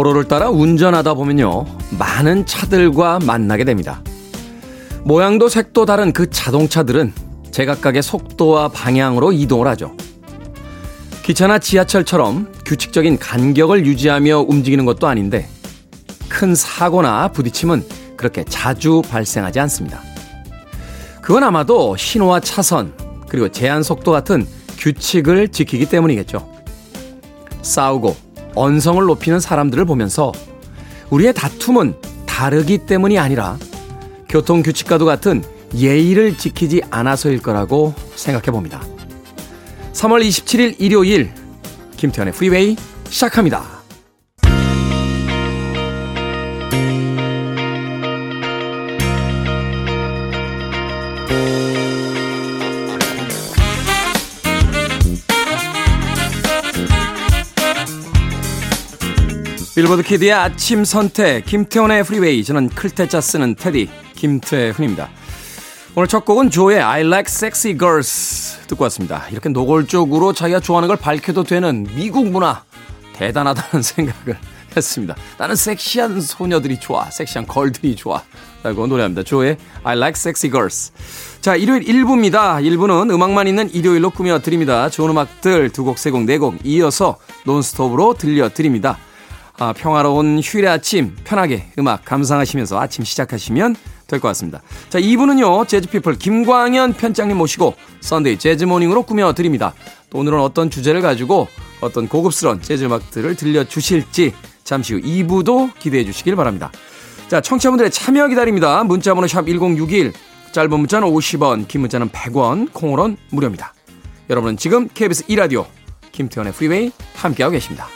도로를 따라 운전하다 보면요. 많은 차들과 만나게 됩니다. 모양도 색도 다른 그 자동차들은 제각각의 속도와 방향으로 이동을 하죠. 기차나 지하철처럼 규칙적인 간격을 유지하며 움직이는 것도 아닌데 큰 사고나 부딪힘은 그렇게 자주 발생하지 않습니다. 그건 아마도 신호와 차선, 그리고 제한 속도 같은 규칙을 지키기 때문이겠죠. 싸우고 언성을 높이는 사람들을 보면서 우리의 다툼은 다르기 때문이 아니라 교통규칙과도 같은 예의를 지키지 않아서일 거라고 생각해 봅니다. 3월 27일 일요일 김태현의 프리웨이 시작합니다. 빌보드 Kid의 아침 선택 김태훈의 Freeway 저는 클테짜 쓰는 테디 김태훈입니다. 오늘 첫 곡은 조의 I Like Sexy Girls 듣고 왔습니다. 이렇게 노골적으로 자기가 좋아하는 걸 밝혀도 되는 미국 문화 대단하다는 생각을 했습니다. 나는 섹시한 소녀들이 좋아. 섹시한 girl들이 좋아. 라고 노래합니다. 조의 I Like Sexy Girls. 자, 일요일 1부입니다. 1부는 음악만 있는 일요일로 꾸며드립니다. 좋은 음악들 두 곡, 세 곡, 네 곡 이어서 논스톱으로 들려드립니다. 아, 평화로운 휴일의 아침 편하게 음악 감상하시면서 아침 시작하시면 될 것 같습니다. 자, 2부는요. 재즈피플 김광현 편집장님 모시고 Sunday Jazz Morning으로 꾸며드립니다. 또 오늘은 어떤 주제를 가지고 어떤 고급스러운 재즈 음악들을 들려주실지 잠시 후 2부도 기대해 주시길 바랍니다. 자, 청취자분들의 참여 기다립니다. 문자번호 샵 1061, 짧은 문자는 50원, 긴 문자는 100원, 콩으로는 무료입니다. 여러분은 지금 KBS 2라디오 김태현의 프리웨이 함께하고 계십니다.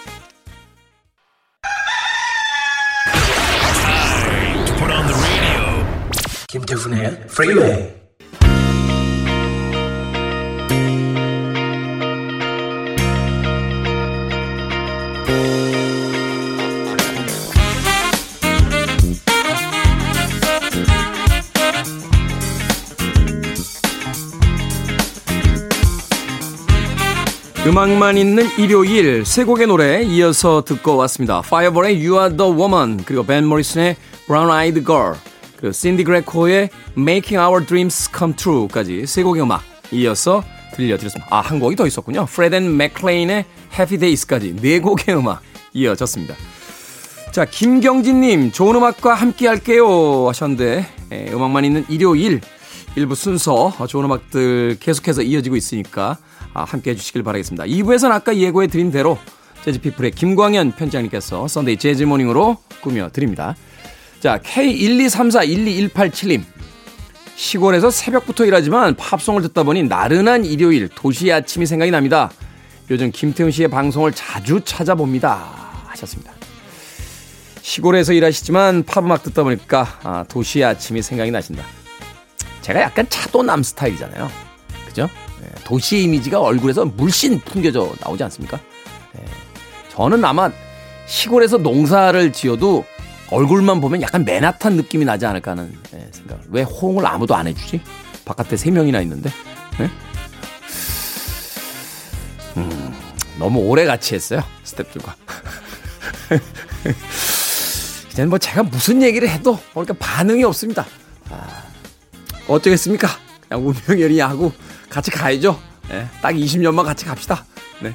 김태훈의 프리웨이 음악만 있는 일요일 세 곡의 노래 이어서 듣고 왔습니다. 파이어볼의 You Are The Woman 그리고 밴 모리슨의 Brown Eyed Girl 그 신디 그레코의 Making Our Dreams Come True까지 세 곡의 음악 이어서 들려드렸습니다. 아, 한 곡이 더 있었군요. 프랫 앤 맥클레인의 Happy Days까지 네 곡의 음악 이어졌습니다. 자, 김경진님, 좋은 음악과 함께 할게요 하셨는데, 에, 예, 음악만 있는 일요일 1부 순서, 어, 좋은 음악들 계속해서 이어지고 있으니까 아, 함께 해주시길 바라겠습니다. 2부에서는 아까 예고해 드린 대로 재즈피플의 김광현 편집장님께서 Sunday Jazz Morning으로 꾸며드립니다. 자, K123412187님. 시골에서 새벽부터 일하지만 팝송을 듣다 보니 나른한 일요일 도시 아침이 생각이 납니다. 요즘 김태훈 씨의 방송을 자주 찾아봅니다. 하셨습니다. 시골에서 일하시지만 팝음악 듣다 보니까 아, 도시 아침이 생각이 나신다. 제가 약간 차도남 스타일이잖아요. 그죠? 네, 도시 이미지가 얼굴에서 물씬 풍겨져 나오지 않습니까? 네, 저는 아마 시골에서 농사를 지어도 얼굴만 보면 약간 맨하탄 느낌이 나지 않을까 하는 예, 생각. 왜 호응을 아무도 안 해주지? 바깥에 세 명이나 있는데. 네? 음, 너무 오래 같이 했어요. 스탭들과. 이제는 뭐 제가 무슨 얘기를 해도 그러니까 반응이 없습니다. 아, 어쩌겠습니까? 그냥 운명열이 하고 같이 가야죠. 네, 딱 20년만 같이 갑시다. 네.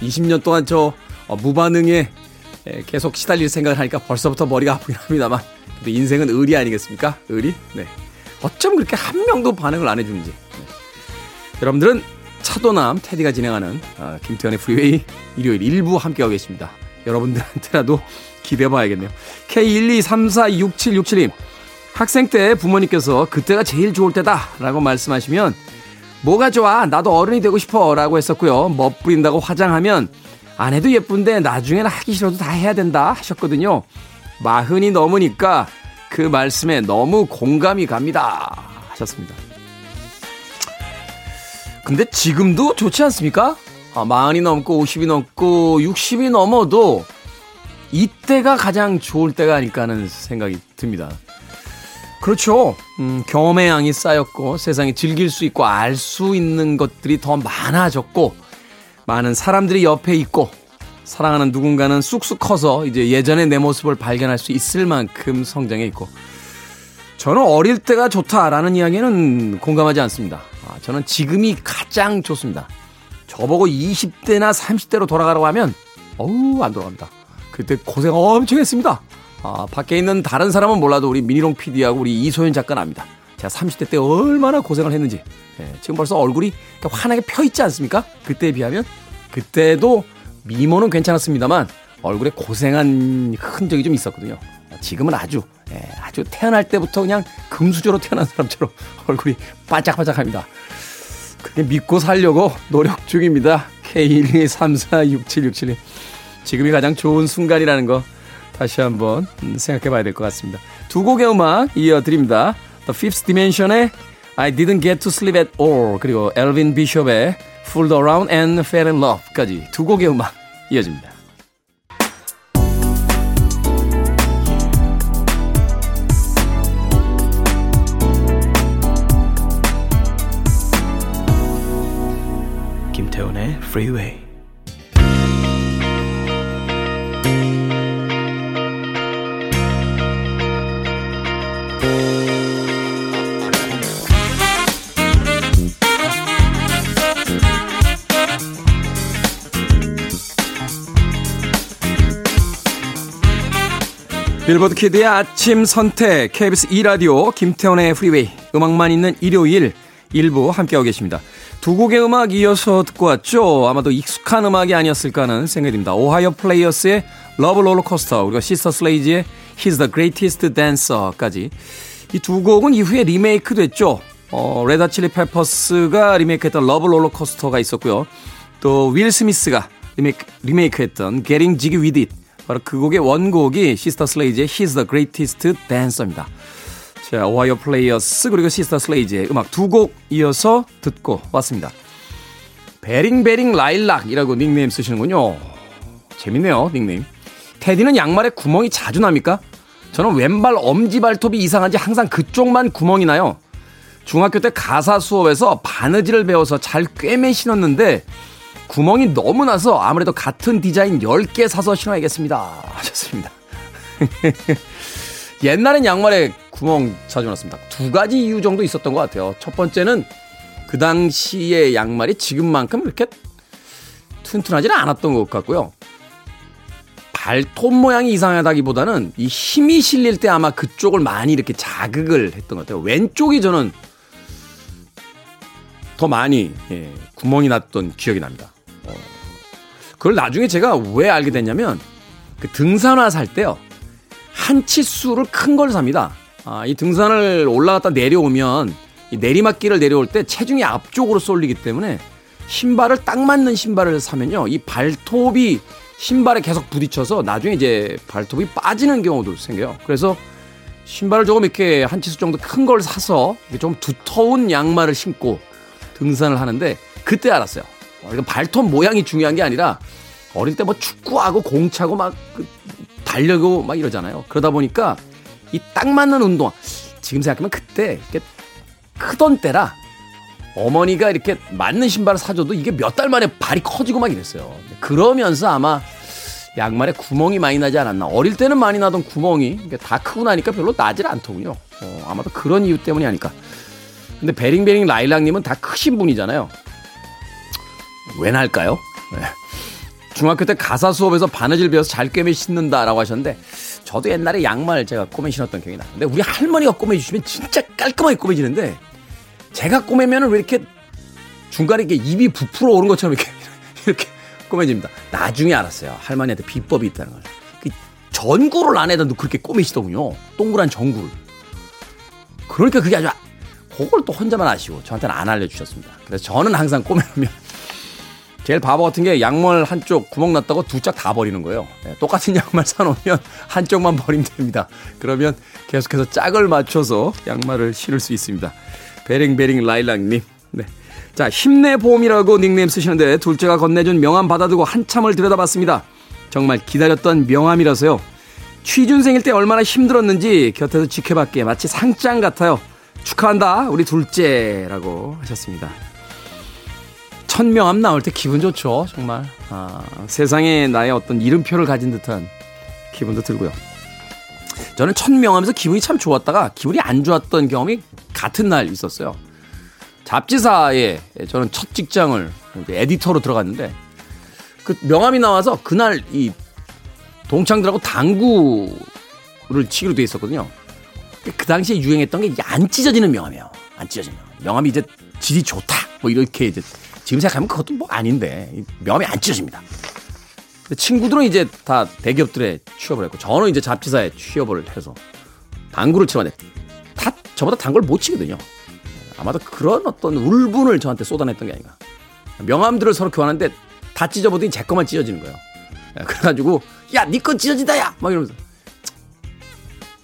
20년 동안 저 어, 무반응에 예, 계속 시달릴 생각을 하니까 벌써부터 머리가 아프긴 합니다만 근데 인생은 의리 아니겠습니까? 의리? 네. 어쩜 그렇게 한 명도 반응을 안 해주는지. 네. 여러분들은 차도남 테디가 진행하는 어, 김태현의 프리웨이 일요일 일부 함께하고 계십니다. 여러분들한테라도 기대해봐야겠네요. K1234677님 학생 때 부모님께서 그때가 제일 좋을 때다 라고 말씀하시면 뭐가 좋아 나도 어른이 되고 싶어 라고 했었고요. 멋부린다고 화장하면 안 해도 예쁜데 나중에는 하기 싫어도 다 해야 된다 하셨거든요. 마흔이 넘으니까 그 말씀에 너무 공감이 갑니다. 하셨습니다. 근데 지금도 좋지 않습니까? 아, 마흔이 넘고 50이 넘고 60이 넘어도 이때가 가장 좋을 때가 아닐까 하는 생각이 듭니다. 그렇죠. 음, 경험의 양이 쌓였고 세상에 즐길 수 있고 알 수 있는 것들이 더 많아졌고 많은 사람들이 옆에 있고 사랑하는 누군가는 쑥쑥 커서 이제 예전의 내 모습을 발견할 수 있을 만큼 성장해 있고 저는 어릴 때가 좋다라는 이야기는 공감하지 않습니다. 아, 저는 지금이 가장 좋습니다. 저보고 20대나 30대로 돌아가라고 하면 어우 안 돌아갑니다. 그때 고생 엄청 했습니다. 아, 밖에 있는 다른 사람은 몰라도 우리 미니롱 PD하고 우리 이소연 작가는 압니다. 제가 30대 때 얼마나 고생을 했는지. 예, 지금 벌써 얼굴이 환하게 펴 있지 않습니까? 그때에 비하면 그때도 미모는 괜찮았습니다만 얼굴에 고생한 흔적이 좀 있었거든요. 지금은 아주 예, 아주 태어날 때부터 그냥 금수저로 태어난 사람처럼 얼굴이 반짝반짝합니다. 그게 믿고 살려고 노력 중입니다. K123467672 지금이 가장 좋은 순간이라는 거 다시 한번 생각해 봐야 될 것 같습니다. 두 곡의 음악 이어드립니다. The Fifth Dimension의 I Didn't Get to Sleep at All 그리고 엘빈 비숍의 Fooled Around and Fell in Love까지 두 곡의 음악 이어집니다. 김태훈의 Freeway 빌보드 키드의 아침 선택 KBS 2라디오 김태원의 프리웨이 음악만 있는 일요일 1부 함께하고 계십니다. 두 곡의 음악 이어서 듣고 왔죠. 아마도 익숙한 음악이 아니었을까 하는 생각이 듭니다. 오하이오 플레이어스의 Love Rollercoaster 그리고 시스터 슬레이지의 He's the Greatest Dancer까지 이 두 곡은 이후에 리메이크 됐죠. 어, 레드 핫 칠리 페퍼스가 리메이크했던 Love Rollercoaster가 있었고요. 또 윌 스미스가 리메이크, 리메이크했던 Getting Jiggy With It 바로 그 곡의 원곡이 시스터 슬레이지의 He's the Greatest Dancer입니다. 자, 오하이오 플레이어스 그리고 시스터 슬레이지의 음악 두 곡 이어서 듣고 왔습니다. 베링베링 라일락이라고 닉네임 쓰시는군요. 재밌네요, 닉네임. 테디는 양말에 구멍이 자주 납니까? 저는 왼발 엄지 발톱이 이상한지 항상 그쪽만 구멍이 나요. 중학교 때 가사 수업에서 바느질을 배워서 잘 꿰매 신었는데 구멍이 너무 나서 아무래도 같은 디자인 10개 사서 신어야겠습니다. 하셨습니다. 옛날엔 양말에 구멍 자주 났습니다. 두 가지 이유 정도 있었던 것 같아요. 첫 번째는 그 당시의 양말이 지금만큼 이렇게 튼튼하지는 않았던 것 같고요. 발톱 모양이 이상하다기보다는 이 힘이 실릴 때 아마 그쪽을 많이 이렇게 자극을 했던 것 같아요. 왼쪽이 저는 더 많이 예, 구멍이 났던 기억이 납니다. 그걸 나중에 제가 왜 알게 됐냐면 그 등산화 살 때요. 한 치수를 큰 걸 삽니다. 아, 이 등산을 올라갔다 내려오면 이 내리막길을 내려올 때 체중이 앞쪽으로 쏠리기 때문에 신발을 딱 맞는 신발을 사면요. 이 발톱이 신발에 계속 부딪혀서 나중에 이제 발톱이 빠지는 경우도 생겨요. 그래서 신발을 조금 이렇게 한 치수 정도 큰 걸 사서 좀 두터운 양말을 신고 등산을 하는데 그때 알았어요. 어, 이건 발톱 모양이 중요한 게 아니라 어릴 때 뭐 축구하고 공 차고 막그 달려고 막 이러잖아요. 그러다 보니까 이 딱 맞는 운동 지금 생각하면 그때 크던 때라 어머니가 이렇게 맞는 신발을 사줘도 이게 몇 달 만에 발이 커지고 막 이랬어요. 그러면서 아마 양말에 구멍이 많이 나지 않았나. 어릴 때는 많이 나던 구멍이 다 크고 나니까 별로 나질 않더군요. 어, 아마도 그런 이유 때문이 아닐까. 근데 베링베링 라일락님은 다 크신 분이잖아요. 왜 날까요? 네. 중학교 때 가사 수업에서 바느질 배워서 잘 꿰매 신는다라고 하셨는데 저도 옛날에 양말 제가 꼬매 신었던 기억이 나. 근데 우리 할머니가 꼬매 주시면 진짜 깔끔하게 꼬매지는데 제가 꼬매면은 왜 이렇게 중간에 이렇게 입이 부풀어 오른 것처럼 이렇게 이렇게 꼬매집니다. 나중에 알았어요. 할머니한테 비법이 있다는 걸. 그 전구를 안에다 넣고 그렇게 꼬매시더군요. 동그란 전구를. 그러니까 그게 아주 그걸 또 혼자만 아시고 저한테는 안 알려주셨습니다. 그래서 저는 항상 꼬매면 제일 바보 같은 게 양말 한쪽 구멍 났다고 두 짝 다 버리는 거예요. 네, 똑같은 양말 사놓으면 한쪽만 버리면 됩니다. 그러면 계속해서 짝을 맞춰서 양말을 신을 수 있습니다. 베링베링 라일락님. 네. 자, 힘내보험이라고 닉네임 쓰시는데 둘째가 건네준 명함 받아두고 한참을 들여다봤습니다. 정말 기다렸던 명함이라서요. 취준생일 때 얼마나 힘들었는지 곁에서 지켜봤기에 마치 상장 같아요. 축하한다, 우리 둘째라고 하셨습니다. 천명함 나올 때 기분 좋죠, 정말. 아, 세상에 나의 어떤 이름표를 가진 듯한 기분도 들고요. 저는 천명하면서 기분이 참 좋았다가 기분이 안 좋았던 경험이 같은 날 있었어요. 잡지사에 저는 첫 직장을 에디터로 들어갔는데 그 명함이 나와서 그날 이 동창들하고 당구를 치기로 돼 있었거든요. 그 당시에 유행했던 게 안 찢어지는 명함이에요. 안 찢어지는 명함. 명함이 이제 질이 좋다. 뭐 이렇게 이제 지금 생각하면 그것도 뭐 아닌데 명함이 안 찢어집니다. 친구들은 이제 다 대기업들에 취업을 했고 저는 이제 잡지사에 취업을 해서 당구를 치는데 다 저보다 당구를 못 치거든요. 아마도 그런 어떤 울분을 저한테 쏟아냈던 게 아닌가. 명함들을 서로 교환하는데 다 찢어보더니 제 것만 찢어지는 거예요. 그래가지고 야, 니건 네 찢어진다, 야! 막 이러면서.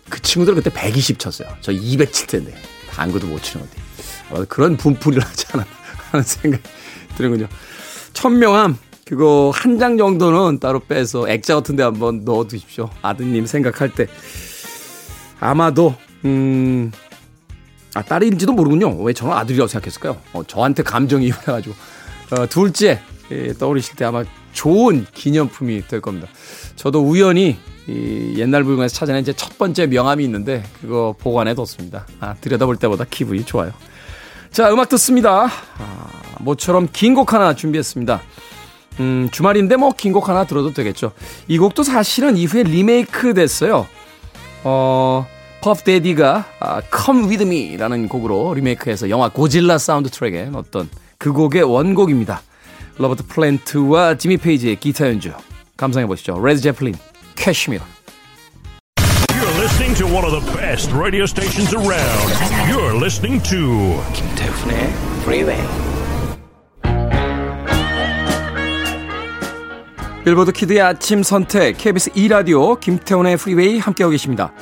그 친구들 그때 120 쳤어요. 저 200 칠 텐데. 당구도 못 치는 건데. 아마도 그런 분풀이를 하지 않았나 하는 생각이 드는군요. 천명함, 그거 한 장 정도는 따로 빼서 액자 같은 데 한번 넣어 두십시오. 아드님 생각할 때. 아마도, 음, 아, 딸인지도 모르군요. 왜 저는 아들이라고 생각했을까요? 어, 저한테 감정이 입해가지고. 어, 둘째, 예, 떠오르실 때 아마 좋은 기념품이 될 겁니다. 저도 우연히 이 옛날 물건에서 찾아낸 제 첫 번째 명함이 있는데 그거 보관해 뒀습니다. 아, 들여다볼 때보다 기분이 좋아요. 자, 음악 듣습니다. 아, 모처럼 긴 곡 하나 준비했습니다. 음, 주말인데 뭐 긴 곡 하나 들어도 되겠죠. 이 곡도 사실은 이후에 리메이크 됐어요. 어, 퍼프 대디가 아, Come With Me라는 곡으로 리메이크해서 영화 고질라 사운드 트랙에 넣었던 그 곡의 원곡입니다. 로버트 플랜트와 지미 페이지의 기타 연주 감상해 보시죠. 레드 제플린, Kashmir. You're listening to one of the best radio stations around. You're listening to 김태훈의 Freeway. 빌보드 Kid의 아침 선택 KBS 2 라디오 김태훈의 Freeway 함께하고 계십니다.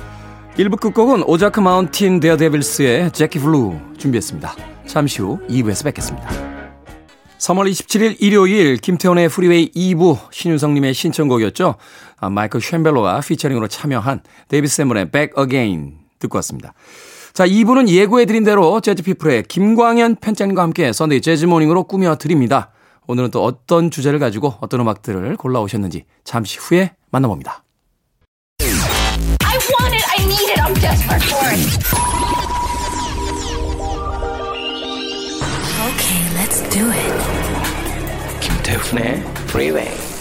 1부 끝곡은 오자크 마운틴 데어데빌스의 Jackie Blue 준비했습니다. 잠시 후 2부에서 뵙겠습니다. 3월 27일 일요일 김태훈의 Freeway 2부 신윤성님의 신청곡이었죠. 아, 마이클 셈벨로가 피처링으로 참여한 데이비 세문의 Back Again 듣고 왔습니다. 자, 2부는 예고해드린 대로 재즈피플의 김광현 편집장님과 함께 Sunday Jazz Morning으로 꾸며드립니다. 오늘은 또 어떤 주제를 가지고 어떤 음악들을 골라오셨는지 잠시 후에 만나봅니다. I want it, I need it, I'm desperate for it. Okay, let's do it. 김태훈의 Freeway.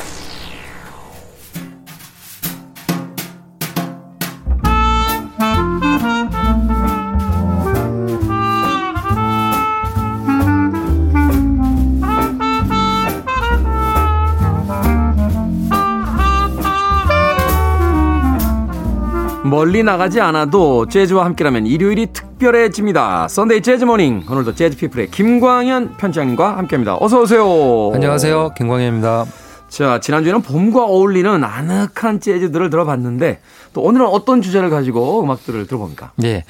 멀리 나가지 않아도 재즈와 함께라면 일요일이 특별해집니다. Sunday Jazz Morning. 오늘도 재즈 피플의 김광현 편집장님과 함께합니다. 어서 오세요. 안녕하세요. 김광현입니다. 자, 지난주에는 봄과 어울리는 아늑한 재즈들을 들어봤는데 또 오늘은 어떤 주제를 가지고 음악들을 들어봅니까? 네.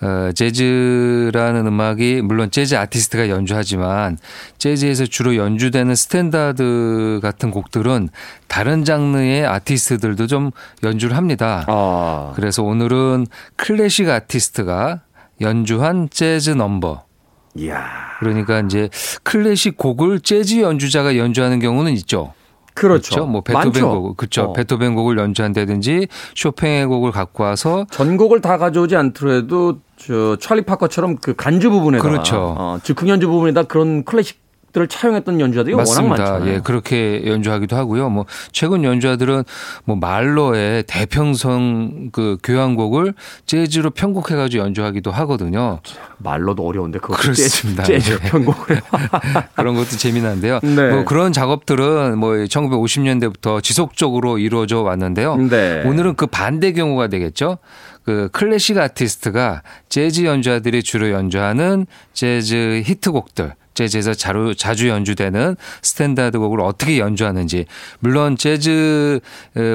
어, 재즈라는 음악이 물론 재즈 아티스트가 연주하지만 재즈에서 주로 연주되는 스탠다드 같은 곡들은 다른 장르의 아티스트들도 좀 연주를 합니다. 아. 그래서 오늘은 클래식 아티스트가 연주한 재즈 넘버 이야. 그러니까 이제 클래식 곡을 재즈 연주자가 연주하는 경우는 있죠. 그렇죠. 그렇죠? 뭐 베토벤 곡, 그렇죠. 어. 베토벤 곡을 연주한다든지 쇼팽의 곡을 갖고 와서 전곡을 다 가져오지 않더라도 저 찰리 파커처럼 그 간주 부분에다 그렇죠. 어, 즉흥 연주 부분에다 그런 클래식 들을 차용했던 연주자들이 맞습니다. 워낙 많잖아요. 예, 그렇게 연주하기도 하고요. 뭐 최근 연주자들은 뭐 말로의 대평성 그 교향곡을 재즈로 편곡해 가지고 연주하기도 하거든요. 말로도 어려운데 그거 그렇습니다. 재즈, 재 편곡을 그런 것도 재미난데요. 네. 뭐 그런 작업들은 뭐 1950년대부터 지속적으로 이루어져 왔는데요. 네. 오늘은 그 반대 경우가 되겠죠. 그 클래식 아티스트가 재즈 연주자들이 주로 연주하는 재즈 히트곡들 재즈에서 자주, 자주 연주되는 스탠다드 곡을 어떻게 연주하는지 물론 재즈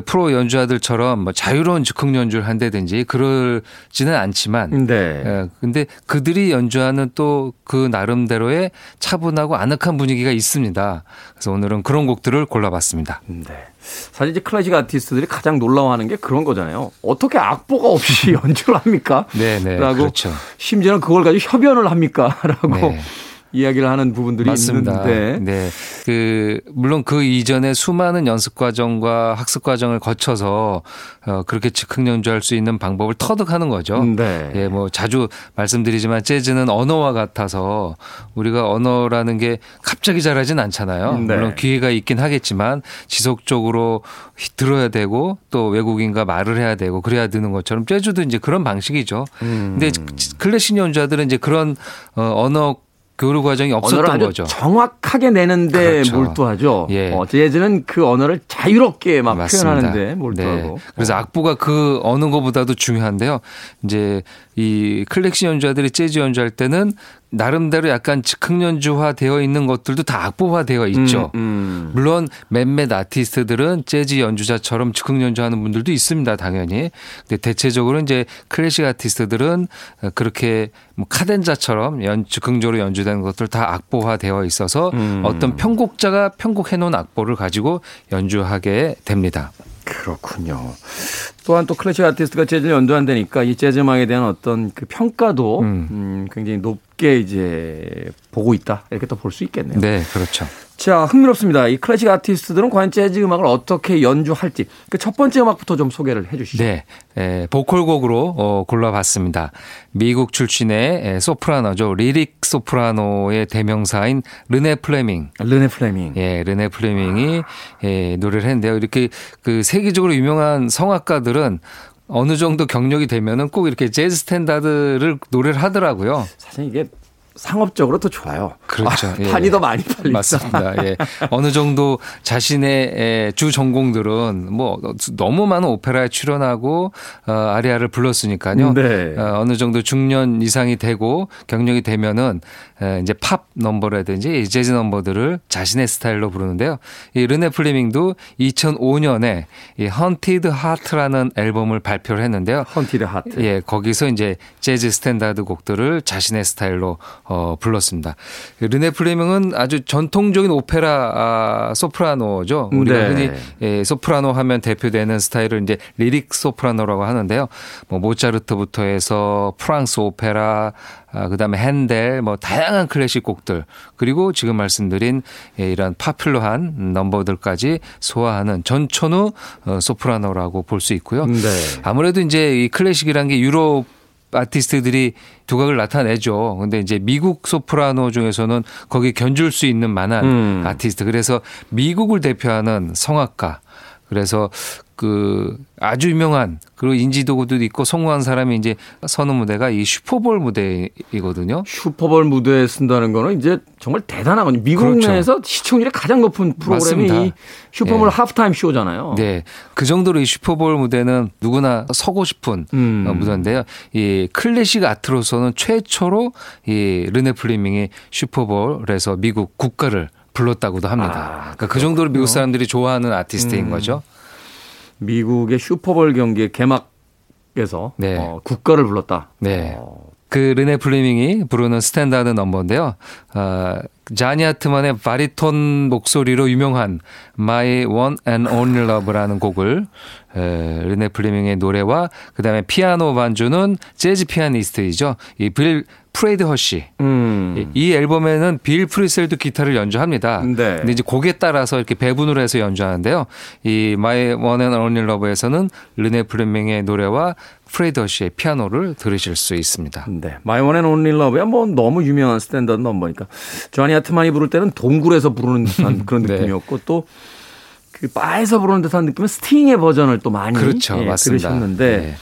프로 연주자들처럼 뭐 자유로운 즉흥 연주를 한다든지 그러지는 않지만 네. 근데 그들이 연주하는 또 그 나름대로의 차분하고 아늑한 분위기가 있습니다. 그래서 오늘은 그런 곡들을 골라봤습니다. 네. 사실 이제 클래식 아티스트들이 가장 놀라워하는 게 그런 거잖아요. 어떻게 악보가 없이 연주를 합니까? 네, 네. 라고 그렇죠. 심지어는 그걸 가지고 협연을 합니까? 라고 네. 이야기를 하는 부분들이 맞습니다. 있는데. 네. 그 물론 그 이전에 수많은 연습 과정과 학습 과정을 거쳐서 어 그렇게 즉흥 연주할 수 있는 방법을 터득하는 거죠. 네. 예, 뭐 자주 말씀드리지만 재즈는 언어와 같아서 우리가 언어라는 게 갑자기 잘하진 않잖아요. 네. 물론 기회가 있긴 하겠지만 지속적으로 들어야 되고 또 외국인과 말을 해야 되고 그래야 되는 것처럼 재즈도 이제 그런 방식이죠. 음. 근데 클래식 연주자들은 이제 그런 어 언어 교류 과정이 없었던 거죠. 정확하게 내는데 그렇죠. 몰두하죠. 예. 어, 재즈는 그 언어를 자유롭게 막 맞습니다. 표현하는데 몰두하고. 네. 그래서 어. 악보가 그 어느 것보다도 중요한데요. 이제 이 클래식 연주자들이 재즈 연주할 때는 나름대로 약간 즉흥 연주화 되어 있는 것들도 다 악보화 되어 있죠. 음, 음. 물론 몇몇 아티스트들은 재즈 연주자처럼 즉흥 연주하는 분들도 있습니다, 당연히. 근데 대체적으로 이제 클래식 아티스트들은 그렇게 뭐 카덴자처럼 연 즉흥적으로 연주되는 것들 다 악보화 되어 있어서 음. 어떤 편곡자가 편곡해 놓은 악보를 가지고 연주하게 됩니다. 그렇군요. 또한 또 클래식 아티스트가 재즈를 연주한다니까 이 재즈 음악에 대한 어떤 그 평가도 음. 음 굉장히 높게 이제 보고 있다 이렇게 또 볼 수 있겠네요. 네, 그렇죠. 자, 흥미롭습니다. 이 클래식 아티스트들은 과연 재즈 음악을 어떻게 연주할지 그 첫 번째 음악부터 좀 소개를 해 주시죠. 네. 에, 보컬곡으로 어, 골라봤습니다. 미국 출신의 에, 소프라노죠. 리릭 소프라노의 대명사인 르네 플레밍. 르네 플레밍. 예, 르네 플레밍이 아. 예, 노래를 했는데요. 이렇게 그 세계적으로 유명한 성악가들은 어느 정도 경력이 되면은 꼭 이렇게 재즈 스탠다드를 노래를 하더라고요. 사실 이게 상업적으로 더 좋아요. 그렇죠. 아, 판이 예. 더 많이 팔리죠. 맞습니다. 예. 어느 정도 자신의 주 전공들은 뭐 너무 많은 오페라에 출연하고 어, 아리아를 불렀으니까요. 네. 어, 어느 정도 중년 이상이 되고 경력이 되면은 이제 팝 넘버라든지 재즈 넘버들을 자신의 스타일로 부르는데요. 이 르네 플레밍도 2005년에 이 Haunted Heart라는 앨범을 발표를 했는데요. Haunted Heart. 예, 거기서 이제 재즈 스탠다드 곡들을 자신의 스타일로 어, 불렀습니다. 르네 플레밍은 아주 전통적인 오페라 아, 소프라노죠. 우리가 네. 흔히 예, 소프라노 하면 대표되는 스타일을 이제 리릭 소프라노라고 하는데요. 뭐 모차르트부터 해서 프랑스 오페라 아, 그다음에 핸델 뭐 다양한 클래식 곡들 그리고 지금 말씀드린 예, 이런 popular한 넘버들까지 소화하는 전천후 어, 소프라노라고 볼 수 있고요. 네. 아무래도 이제 이 클래식이란 게 유럽 아티스트들이 두각을 나타내죠. 근데 이제 미국 소프라노 중에서는 거기 견줄 수 있는 만한 음. 아티스트. 그래서 미국을 대표하는 성악가. 그래서 그 아주 유명한 그리고 인지도도 있고 성공한 사람이 이제 서는 무대가 이 슈퍼볼 무대이거든요. 슈퍼볼 무대에 선다는 거는 이제 정말 대단하거든요. 미국 그렇죠. 내에서 시청률이 가장 높은 프로그램이 맞습니다. 이 슈퍼볼 네. 하프타임 쇼잖아요. 네. 그 정도로 이 슈퍼볼 무대는 누구나 서고 싶은 음. 어, 무대인데요. 이 클래식 아티스트로서는 최초로 이 르네 플레밍이 슈퍼볼에서 미국 국가를 불렀다고도 합니다. 아, 그러니까 그 정도로 미국 사람들이 좋아하는 아티스트인 음. 거죠. 미국의 슈퍼볼 경기의 개막에서 네. 어, 국가를 불렀다. 네. 어. 그 르네 플레밍이 부르는 스탠다드 넘버인데요. 어, 자니 하트만의 바리톤 목소리로 유명한 My One and Only Love라는 곡을 에, 르네 플레밍의 노래와 그다음에 피아노 반주는 재즈 피아니스트이죠. 이 빌 프레드 허시. 음. 이 앨범에는 빌 프리셀도 기타를 연주합니다. 네. 근데 이제 곡에 따라서 이렇게 배분을 해서 연주하는데요. 이 My One and Only Love에서는 르네 플레밍의 노래와 프레드 허시의 피아노를 들으실 수 있습니다. 네. My One and Only Love야 뭐 너무 유명한 스탠더드 넘버니까. 조니 하트만이 부를 때는 동굴에서 부르는 듯한 그런 네. 느낌이었고 또 그 바에서 부르는 듯한 느낌은 스팅의 버전을 또 많이 그렇죠. 예, 맞습니다. 들으셨는데 네.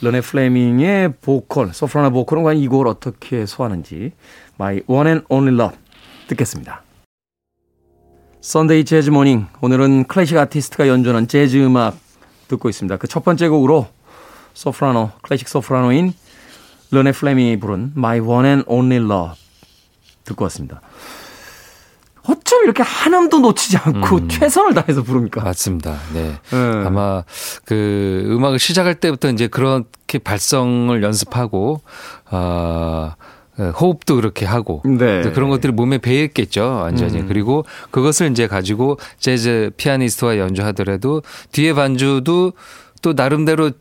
르네 플레밍의 보컬, 소프라노 보컬은 과연 이 곡을 어떻게 소화하는지 My One and Only Love 듣겠습니다. Sunday Jazz Morning 오늘은 클래식 아티스트가 연주하는 재즈 음악 듣고 있습니다. 그 첫 번째 곡으로 소프라노, 클래식 소프라노인 르네 플레밍이 부른 My One and Only Love 듣고 왔습니다. 어쩜 이렇게 한 음도 놓치지 않고 음. 최선을 다해서 부릅니까? 맞습니다. 네. 네. 아마 그 음악을 시작할 때부터 이제 그렇게 발성을 연습하고, 아, 어, 호흡도 그렇게 하고 네. 그런 것들이 몸에 배했겠죠 완전히 음. 그리고 그것을 이제 가지고 재즈 피아니스트와 연주하더라도 뒤에 반주도 또 나름대로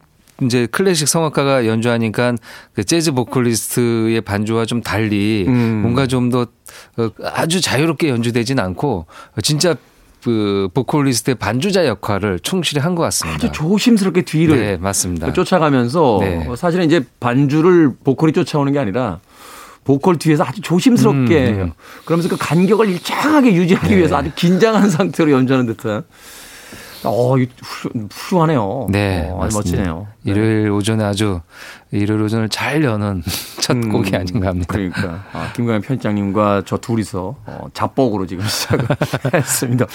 이제 클래식 성악가가 연주하니까 그 재즈 보컬리스트의 반주와 좀 달리 음. 뭔가 좀더 어, 아주 자유롭게 연주되진 않고 진짜 그 보컬리스트의 반주자 역할을 충실히 한 것 같습니다. 아주 조심스럽게 뒤를 네, 맞습니다. 쫓아가면서 네. 사실은 이제 반주를 보컬이 쫓아오는 게 아니라 보컬 뒤에서 아주 조심스럽게 음. 음. 그러면서 그 간격을 일정하게 유지하기 네. 위해서 아주 긴장한 상태로 연주하는 듯한 어, 훌, 하네요 네, 어, 멋지네요. 네. 일요일 오전에 아주 일요일 오전을 잘 여는 첫 음, 곡이 아닌가 합니다. 그러니까 아, 김광현 편집장님과 저 둘이서 어, 잡곡으로 지금 시작을 했습니다.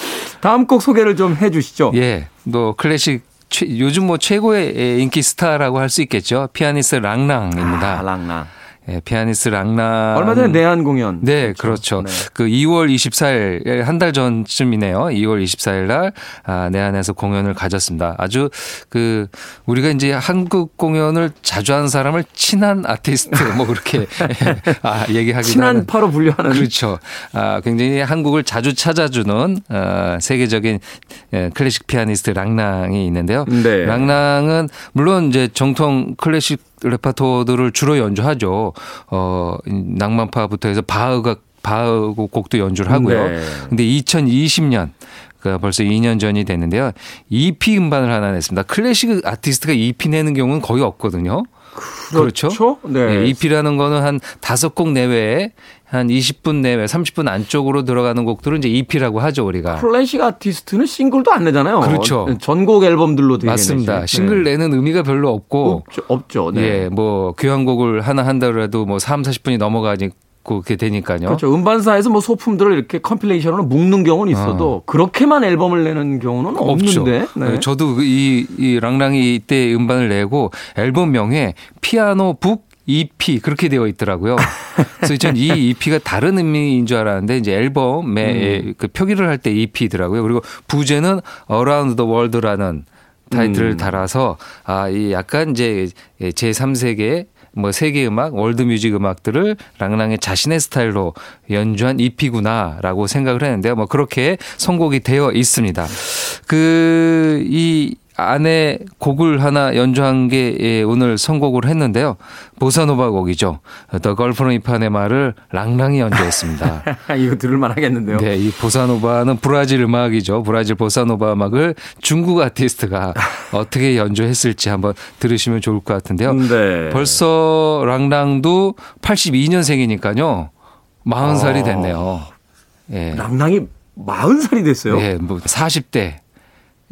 다음 곡 소개를 좀 해주시죠. 예, 뭐 클래식 최, 요즘 뭐 최고의 인기 스타라고 할 수 있겠죠. 피아니스트 랑랑입니다. 아, 랑랑. 예, 피아니스트 랑나 얼마 전에 내한 공연. 네, 그렇죠. 네. 그 2월 24일 한 달 전쯤이네요. 2월 24일 날 아, 내한에서 공연을 가졌습니다. 아주 그 우리가 이제 한국 공연을 자주 하는 사람을 친한 아티스트 뭐 그렇게 아, 얘기하기도 친한 파로 분류하는 그렇죠. 아, 굉장히 한국을 자주 찾아주는 어, 세계적인 예, 클래식 피아니스트 랑랑이 있는데요. 네. 랑랑은 물론 이제 정통 클래식 레파토들을 주로 연주하죠. 어, 낭만파부터 해서 바흐가 바흐 곡도 연주를 하고요. 네. 근데 2020년 그 벌써 2년 전이 됐는데요. EP 음반을 하나 냈습니다. 클래식 아티스트가 EP 내는 경우는 거의 없거든요. 그렇죠. 그렇죠? 네. 네. EP라는 거는 한 다섯 곡 내외에 한 20분 내외, 30분 안쪽으로 들어가는 곡들은 이제 EP라고 하죠, 우리가. 클래식 아티스트는 싱글도 안 내잖아요. 그렇죠. 전곡 앨범들로 되게 맞습니다. 내지. 싱글 네. 내는 의미가 별로 없고 없죠. 없죠. 네. 예, 뭐 교향곡을 하나 한다고 해도 뭐 3, 40분이 넘어가니 그렇게 되니까요. 그렇죠. 음반사에서 뭐 소품들을 이렇게 컴필레이션으로 묶는 경우는 있어도 어. 그렇게만 앨범을 내는 경우는 없는데. 네. 저도 그 이, 이 랑랑이 이때 음반을 내고 앨범명에 피아노 북 EP 그렇게 되어 있더라고요. 그래서 전 이 EP가 다른 의미인 줄 알았는데 이제 앨범에 음. 그 표기를 할 때 EP더라고요. 그리고 부제는 Around the World라는 타이틀을 음. 달아서 아, 이 약간 이제 제 3세계 뭐 세계 음악, 월드 뮤직 음악들을 랑랑의 자신의 스타일로 연주한 EP구나라고 생각을 했는데요. 뭐 그렇게 선곡이 되어 있습니다. 그 이 안에 곡을 하나 연주한 게 예, 오늘 선곡을 했는데요. 보사노바 곡이죠. The Girl from Ipanema를 랑랑이 연주했습니다. 이거 들을만 하겠는데요. 네, 이 보사노바는 브라질 음악이죠. 브라질 보사노바 음악을 중국 아티스트가 어떻게 연주했을지 한번 들으시면 좋을 것 같은데요. 네. 벌써 랑랑도 82년생이니까요. 40살이 됐네요. 예. 랑랑이 40살이 됐어요? 예, 뭐 40대.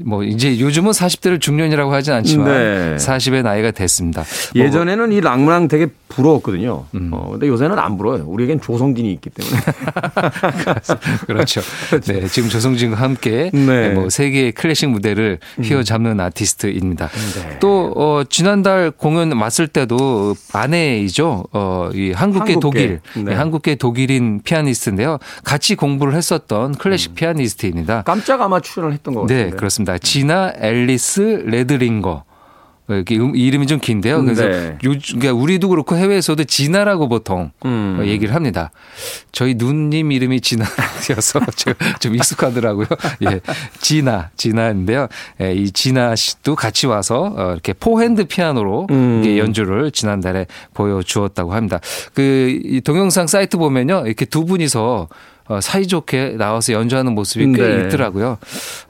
뭐 이제 요즘은 40대를 중년이라고 하진 않지만 네. 40의 나이가 됐습니다. 예전에는 뭐. 이 랑랑 되게 부러웠거든요. 음. 어, 근데 요새는 안 부러워요. 우리에겐 조성진이 있기 때문에. 그렇죠. 네, 지금 조성진과 함께 네. 뭐 세계의 클래식 무대를 음. 휘어잡는 아티스트입니다. 네. 또 어, 지난달 공연 왔을 때도 아내이죠. 어, 이 한국계, 한국계. 독일, 네. 한국계 독일인 피아니스트인데요. 같이 공부를 했었던 클래식 음. 피아니스트입니다. 깜짝 아마 출연을 했던 것 네, 같은데. 네, 그렇습니다. 지나 앨리스 레드링거. 이렇게 음, 이름이 좀 긴데요. 그래서 네. 요, 그러니까 우리도 그렇고 해외에서도 진아라고 보통 음. 얘기를 합니다. 저희 누님 이름이 진아여서 제가 좀 익숙하더라고요. 예, 진아, 진아인데요. 예, 이 진아 씨도 같이 와서 어, 이렇게 four hand 피아노로 음. 연주를 지난달에 보여주었다고 합니다. 그 동영상 사이트 보면요, 이렇게 두 분이서 어, 사이좋게 나와서 연주하는 모습이 꽤 네. 있더라고요.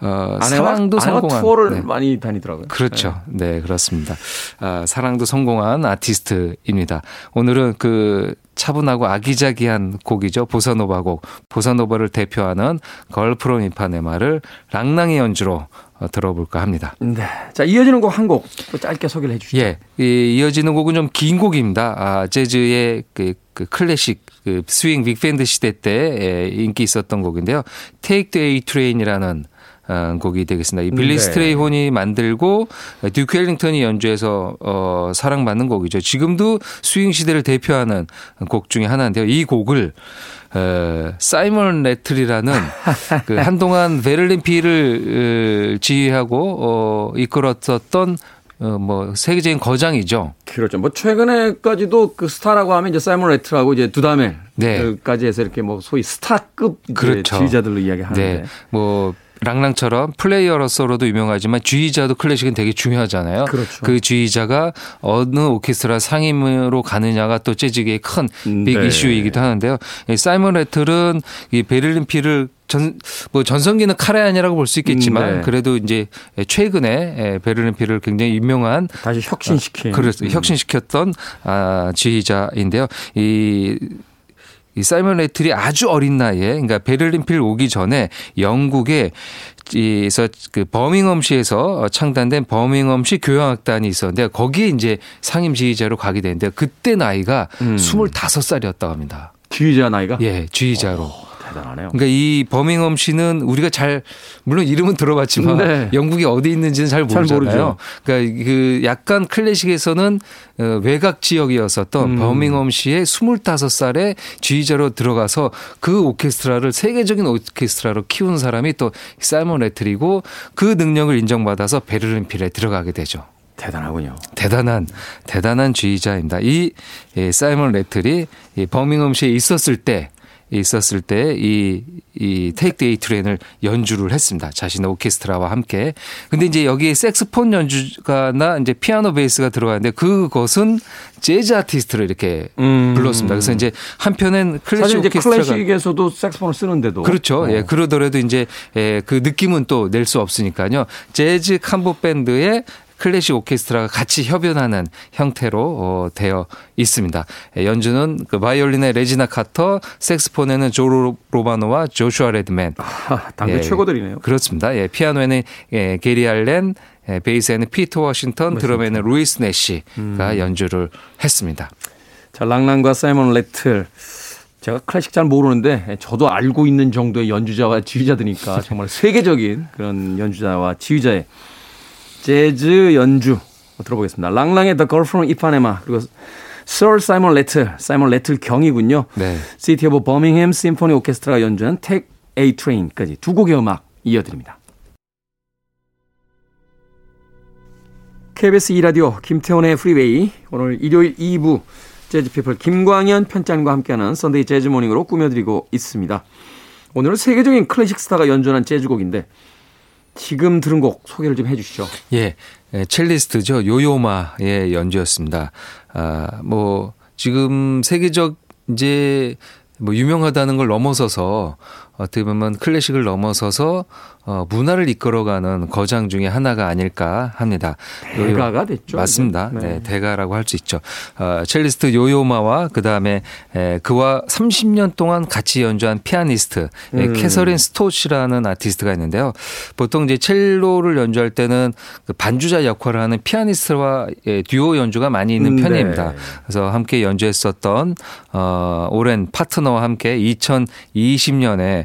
어, 아내와, 사랑도 성공한 투어를 네. 많이 다니더라고요. 그렇죠. 네, 네 그렇습니다. 아, 사랑도 성공한 아티스트입니다. 오늘은 그 차분하고 아기자기한 곡이죠. 보사노바 곡. 보사노바를 대표하는 Girl from Ipanema를 랑랑의 연주로 어, 들어볼까 합니다. 네. 자, 이어지는 곡 한 곡 짧게 소개를 해 주시죠. 예. 이, 이어지는 곡은 좀 긴 곡입니다. 아, 재즈의 그, 그 클래식 그 스윙 빅밴드 시대 때 인기 있었던 곡인데요. Take the A Train이라는 어, 곡이 되겠습니다. 이 빌리 네. 스트레이혼이 만들고 듀크 엘링턴이 연주해서 어, 사랑받는 곡이죠. 지금도 스윙 시대를 대표하는 곡 중에 하나인데요. 이 곡을 어, 사이먼 레틀이라는 그 한동안 베를린 필을 지휘하고 어, 이끌었었던 어, 뭐 세계적인 거장이죠. 그렇죠. 뭐 최근에까지도 그 스타라고 하면 이제 사이먼 레틀하고 이제 두다멜까지 네. 해서 이렇게 뭐 소위 스타급 그렇죠. 지휘자들로 이야기하는데. 네. 뭐 랑랑처럼 플레이어로서로도 유명하지만 지휘자도 클래식은 되게 중요하잖아요. 그렇죠. 그 지휘자가 어느 오케스트라 상임으로 가느냐가 또 재즈계의 큰 big 음, 네. 이슈이기도 하는데요. 사이먼 레틀은 이 베를린 필을 전, 뭐 전성기는 카라얀이라고 볼 수 있겠지만 음, 네. 그래도 이제 최근에 베를린 필을 굉장히 유명한 다시 혁신시킨 아, 그랬어요. 음. 혁신시켰던 아, 지휘자인데요. 이 이 사이먼 레틀이 아주 어린 나이에 그러니까 베를린필 오기 전에 영국에 이서 그 버밍엄시에서 창단된 버밍엄시 교향악단이 있었는데 거기에 이제 상임 지휘자로 가게 되는데 그때 나이가 음. 25살이었다고 합니다. 지휘자 나이가? 예, 지휘자로. 오. 대단하네요. 그러니까 이 버밍엄 씨는 우리가 잘 물론 이름은 들어봤지만 네. 영국이 어디 있는지는 잘 모르잖아요. 잘 그러니까 그 약간 클래식에서는 어, 외곽 지역이었었던 음. 버밍엄 시의 25살에 지휘자로 들어가서 그 오케스트라를 세계적인 오케스트라로 키운 사람이 또 사이먼 레틀이고 그 능력을 인정받아서 베를린 필에 들어가게 되죠. 대단하군요. 대단한 대단한 지휘자입니다. 이 사이먼 레틀이 버밍엄시에 있었을 때 있었을 때이이 테이크 데이 트레인을 연주를 했습니다. 자신의 오케스트라와 함께. 근데 이제 여기에 색스폰 연주가나 이제 피아노 베이스가 들어가는데 그것은 재즈 아티스트를 이렇게 음. 불렀습니다. 그래서 이제 한편엔 클래식 오케스트라가 클래식에서도 색스폰을 쓰는데도 그렇죠. 어. 예. 그러더라도 이제 예, 그 느낌은 또 낼 수 없으니까요. 재즈 콤보 밴드의 클래식 오케스트라가 같이 협연하는 형태로 어, 되어 있습니다. 예, 연주는 그 바이올린의 레지나 카터, 색스폰에는 조 로바노와 조슈아 레드맨. 아, 당대 예, 최고들이네요. 그렇습니다. 예, 피아노에는 예, 게리 알렌, 예, 베이스에는 피터 워싱턴, 드럼에는 루이스 내시가 음. 연주를 했습니다. 자, 랑랑과 사이먼 레틀. 제가 클래식 잘 모르는데 저도 알고 있는 정도의 연주자와 지휘자들이니까 정말 세계적인 그런 연주자와 지휘자의 재즈 연주 들어보겠습니다. 랑랑의 The Girl from Ipanema 그리고 Sir Simon Rattle, 사이먼 레틀 경이군요. 네. City of Birmingham Symphony Orchestra가 연주한 Take A Train까지 두 곡의 음악 이어드립니다. KBS 2라디오 김태원의 프리웨이 오늘 일요일 2부 재즈피플 김광현 편집장과 함께하는 Sunday 재즈 morning으로 꾸며드리고 있습니다. 오늘은 세계적인 클래식 스타가 연주한 재즈곡인데 지금 들은 곡 소개를 좀 해주시죠. 예, 예 첼리스트죠. 요요마의 연주였습니다. 아, 뭐 지금 세계적 이제 뭐 유명하다는 걸 넘어서서 어떻게 보면 클래식을 넘어서서 어, 문화를 이끌어가는 거장 중에 하나가 아닐까 합니다. 대가가 됐죠. 맞습니다. 네. 네 대가라고 할 수 있죠. 어, 첼리스트 요요마와 그 다음에 그와 30년 동안 같이 연주한 피아니스트 음. 캐서린 스톳이라는 아티스트가 있는데요. 보통 이제 첼로를 연주할 때는 그 반주자 역할을 하는 피아니스트와 듀오 연주가 많이 있는 음, 편입니다. 네. 그래서 함께 연주했었던 어, 오랜 파트너와 함께 2020년에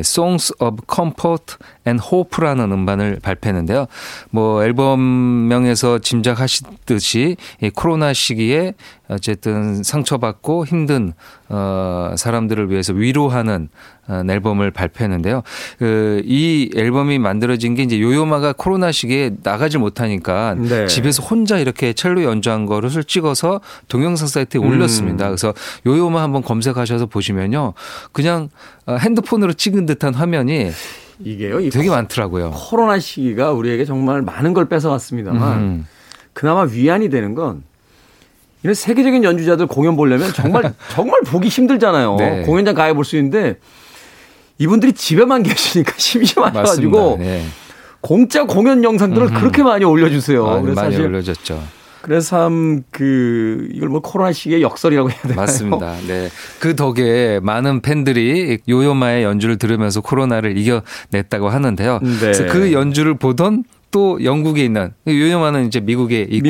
Songs of Comfort and Hope라는 음반을 발표했는데요. 뭐 앨범명에서 짐작하시듯이 이 코로나 시기에 어쨌든 상처받고 힘든 어 사람들을 위해서 위로하는 어, 앨범을 발표했는데요. 그 이 앨범이 만들어진 게 이제 요요마가 코로나 시기에 나가질 못하니까 네. 집에서 혼자 이렇게 첼로 연주한 거를 찍어서 동영상 사이트에 음. 올렸습니다. 그래서 요요마 한번 검색하셔서 보시면요. 그냥 어, 핸드폰으로 찍은 듯한 화면이 이게요. 되게 많더라고요. 코로나 시기가 우리에게 정말 많은 걸 뺏어갔습니다만 음. 그나마 위안이 되는 건 이런 세계적인 연주자들 공연 보려면 정말 정말 보기 힘들잖아요. 네. 공연장 가야 볼 수 있는데 이분들이 집에만 계시니까 심심하셔가지고 네. 공짜 공연 영상들을 음흠. 그렇게 많이 올려주세요. 아, 그래서 많이 사실 올려졌죠. 그래서 참 그 이걸 뭐 코로나 시기의 역설이라고 해야 되나요? 맞습니다. 네. 그 덕에 많은 팬들이 요요마의 연주를 들으면서 코로나를 이겨냈다고 하는데요. 네. 그래서 그 연주를 보던 또 영국에 있는 요요마는 이제 미국에 있고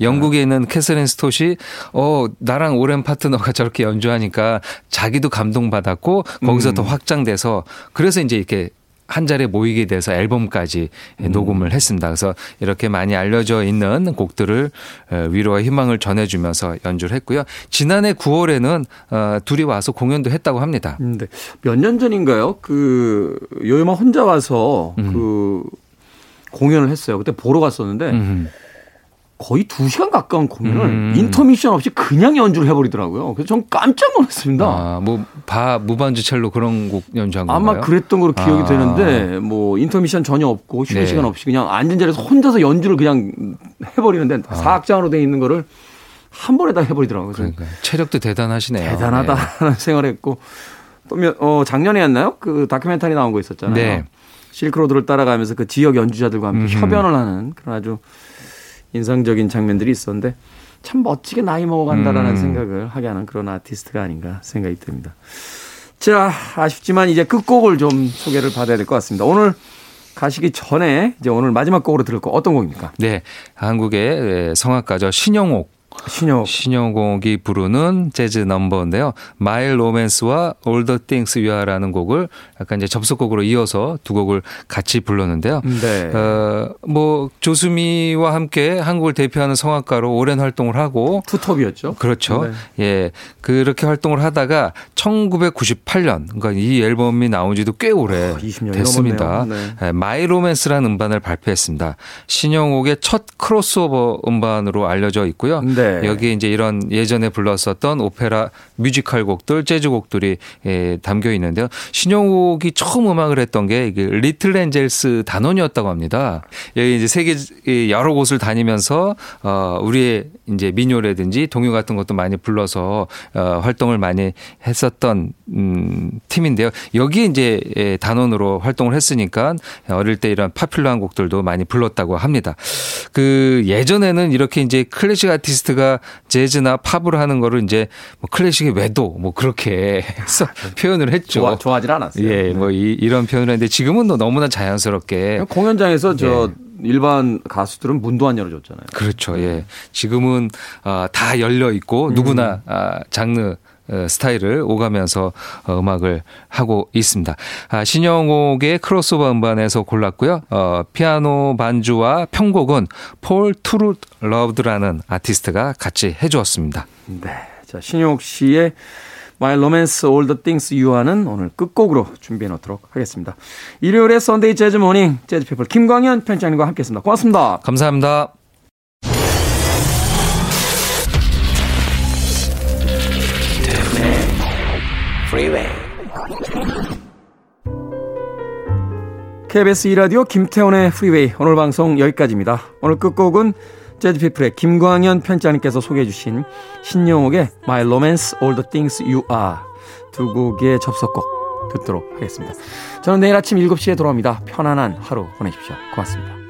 영국에 있는 캐서린 스토시 어 나랑 오랜 파트너가 저렇게 연주하니까 자기도 감동받았고 거기서 음. 더 확장돼서 그래서 이제 이렇게 한 자리에 모이게 돼서 앨범까지 음. 녹음을 했습니다. 그래서 이렇게 많이 알려져 있는 곡들을 위로와 희망을 전해주면서 연주를 했고요. 지난해 9월에는 어, 둘이 와서 공연도 했다고 합니다. 음, 네. 몇 년 전인가요? 그 요요마 혼자 와서 음. 그 공연을 했어요. 그때 보러 갔었는데 음. 거의 2시간 가까운 공연을 음. 인터미션 없이 그냥 연주를 해버리더라고요. 그래서 전 깜짝 놀랐습니다. 아, 뭐, 바, 무반주 첼로 그런 곡 연주한 건가요? 아마 그랬던 걸로 기억이 아. 되는데, 뭐, 인터미션 전혀 없고, 쉬는 네. 시간 없이 그냥 앉은 자리에서 혼자서 연주를 그냥 해버리는데, 아. 사악장으로 돼 있는 거를 한 번에 다 해버리더라고요. 그러니까 체력도 대단하시네요. 대단하다 네. 생활했고, 또, 어, 작년에 였나요? 그 다큐멘터리 나온 거 있었잖아요. 네. 실크로드를 따라가면서 그 지역 연주자들과 함께 음흠. 협연을 하는 그런 아주 인상적인 장면들이 있었는데 참 멋지게 나이 먹어간다라는 음. 생각을 하게 하는 그런 아티스트가 아닌가 생각이 듭니다. 자, 아쉽지만 이제 끝곡을 좀 소개를 받아야 될 것 같습니다. 오늘 가시기 전에 이제 오늘 마지막 곡으로 들을 거 어떤 곡입니까? 네. 한국의 성악가죠. 신영옥 신영 신영곡이 부르는 재즈 넘버인데요. My Romance와 All the Things You Are라는 곡을 약간 이제 접속곡으로 이어서 두 곡을 같이 불렀는데요. 네. 어, 뭐 조수미와 함께 한국을 대표하는 성악가로 오랜 활동을 하고 투톱이었죠. 그렇죠. 네. 예. 그렇게 활동을 하다가 1998년 그러니까 이 앨범이 나온 지도 꽤 오래 어, 됐습니다. 네. 예, My Romance라는 음반을 발표했습니다. 신영옥의 첫 크로스오버 음반으로 알려져 있고요. 네. 네. 여기 이제 이런 예전에 불렀었던 오페라 뮤지컬 곡들, 재즈 곡들이 예, 담겨 있는데요. 신영옥이 처음 음악을 했던 게 리틀 엔젤스 단원이었다고 합니다. 여기 이제 세계 여러 곳을 다니면서 어 우리의 이제 민요라든지 동요 같은 것도 많이 불러서 어 활동을 많이 했었던 음 팀인데요. 여기 이제 예, 단원으로 활동을 했으니까 어릴 때 이런 파퓰러한 곡들도 많이 불렀다고 합니다. 그 예전에는 이렇게 이제 클래식 아티스트 아티스트가 재즈나 팝을 하는 거를 이제 뭐 클래식의 외도 뭐 그렇게 해서 표현을 했죠. 좋아, 좋아하지 않았어요. 예, 뭐 이, 이런 표현을 했는데 지금은 너무나 자연스럽게 공연장에서 저 예. 일반 가수들은 문도 안 열어줬잖아요. 그렇죠. 예. 지금은 어, 다 열려 있고 누구나 음. 아, 장르 어, 스타일을 오가면서 어, 음악을 하고 있습니다. 아, 신영옥의 크로스오버 음반에서 골랐고요. 어, 피아노 반주와 편곡은 폴 투루 러브드라는 아티스트가 같이 해주었습니다. 네. 자, 신영옥 씨의 My Romance All the Things You Are는 오늘 끝곡으로 준비해 놓도록 하겠습니다. 일요일에 Sunday 재즈 morning 재즈 피플 김광현 편집장님과 함께 했습니다. 고맙습니다. 감사합니다. Freeway. KBS 2라디오 김태원의 프리웨이 오늘 방송 여기까지입니다. 오늘 끝곡은 재즈피플의 김광현 편집장님께서 소개해 주신 신영옥의 My Romance All the Things You Are 두 곡의 접속곡 듣도록 하겠습니다. 저는 내일 아침 7시에 돌아옵니다. 편안한 하루 보내십시오. 고맙습니다.